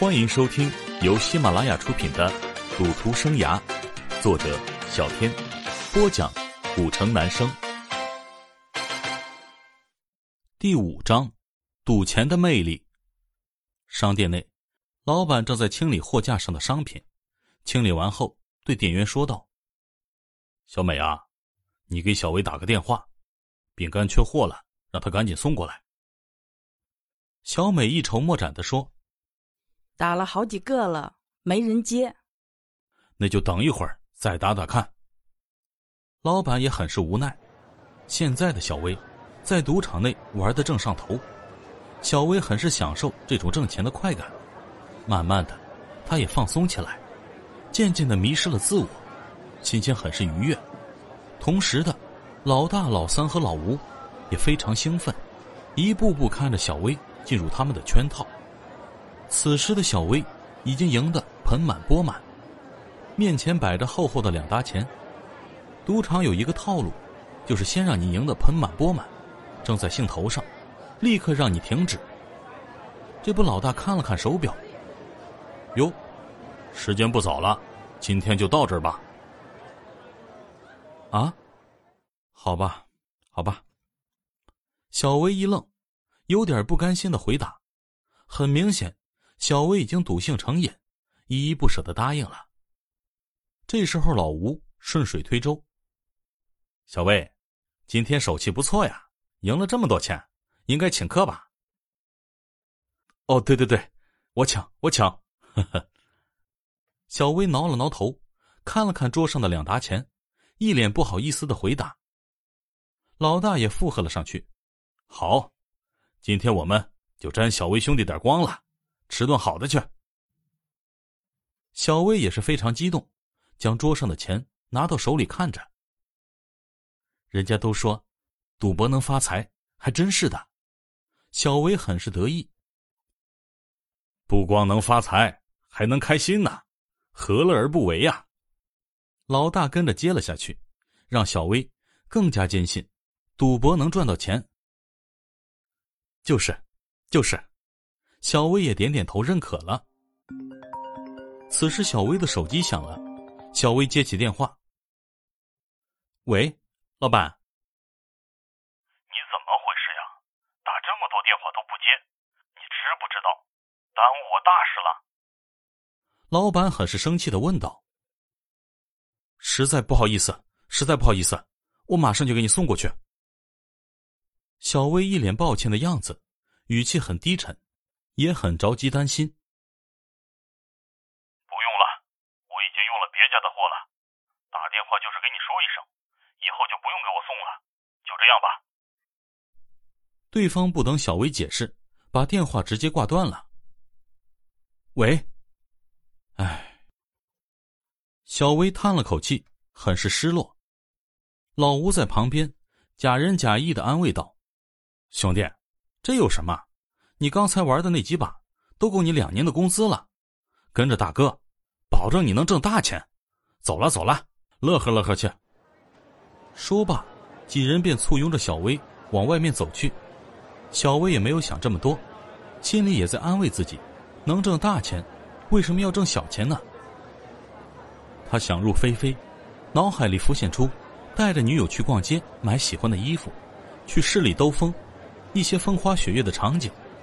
欢迎收听由喜马拉雅出品的《赌徒生涯》，作者小天，播讲古城男生。第五章，赌钱的魅力。商店内，老板正在清理货架上的商品，清理完后，对店员说道：“小美啊，你给小薇打个电话，饼干缺货了，让她赶紧送过来。”小美一筹莫展的说。打了好几个了，没人接。那就等一会儿再打打看。老板也很是无奈。现在的小薇，在赌场内玩的正上头，小薇很是享受这种挣钱的快感。慢慢的，她也放松起来，渐渐的迷失了自我，心情很是愉悦。同时的，老大、老三和老吴也非常兴奋，一步步看着小薇进入他们的圈套。此时的小薇已经赢得盆满钵满，面前摆着厚厚的两沓钱。赌场有一个套路，就是先让你赢得盆满钵满，正在兴头上，立刻让你停止。这不，老大看了看手表，哟，时间不早了，今天就到这儿吧。啊，好吧，好吧。小薇一愣，有点不甘心的回答，很明显。小薇已经赌性成瘾，依依不舍的答应了。这时候，老吴顺水推舟：“小薇，今天手气不错呀，赢了这么多钱，应该请客吧？”“哦，对对对，我请，我请。”呵呵。小薇挠了挠头，看了看桌上的两沓钱，一脸不好意思的回答。老大也附和了上去：“好，今天我们就沾小薇兄弟点光了。”吃顿好的去。小薇也是非常激动，将桌上的钱拿到手里看着。人家都说，赌博能发财，还真是的。小薇很是得意。不光能发财，还能开心呢，何乐而不为呀？老大跟着接了下去，让小薇更加坚信，赌博能赚到钱。就是，就是。小薇也点点头，认可了。此时，小薇的手机响了，小薇接起电话：“喂，老板，你怎么回事呀？打这么多电话都不接，你知不知道耽误我大事了？”老板很是生气的问道：“实在不好意思，实在不好意思，我马上就给你送过去。”小薇一脸抱歉的样子，语气很低沉。也很着急，担心。不用了，我已经用了别家的货了。打电话就是给你说一声，以后就不用给我送了。就这样吧。对方不等小薇解释，把电话直接挂断了。喂，唉，小薇叹了口气，很是失落。老吴在旁边假仁假义的安慰道：“兄弟，这有什么？”你刚才玩的那几把，都够你两年的工资了。跟着大哥，保证你能挣大钱。走了走了，乐呵乐呵去。说罢，几人便簇拥着小薇往外面走去。小薇也没有想这么多，心里也在安慰自己：能挣大钱，为什么要挣小钱呢？他想入非非，脑海里浮现出带着女友去逛街买喜欢的衣服，去市里兜风，一些风花雪月的场景。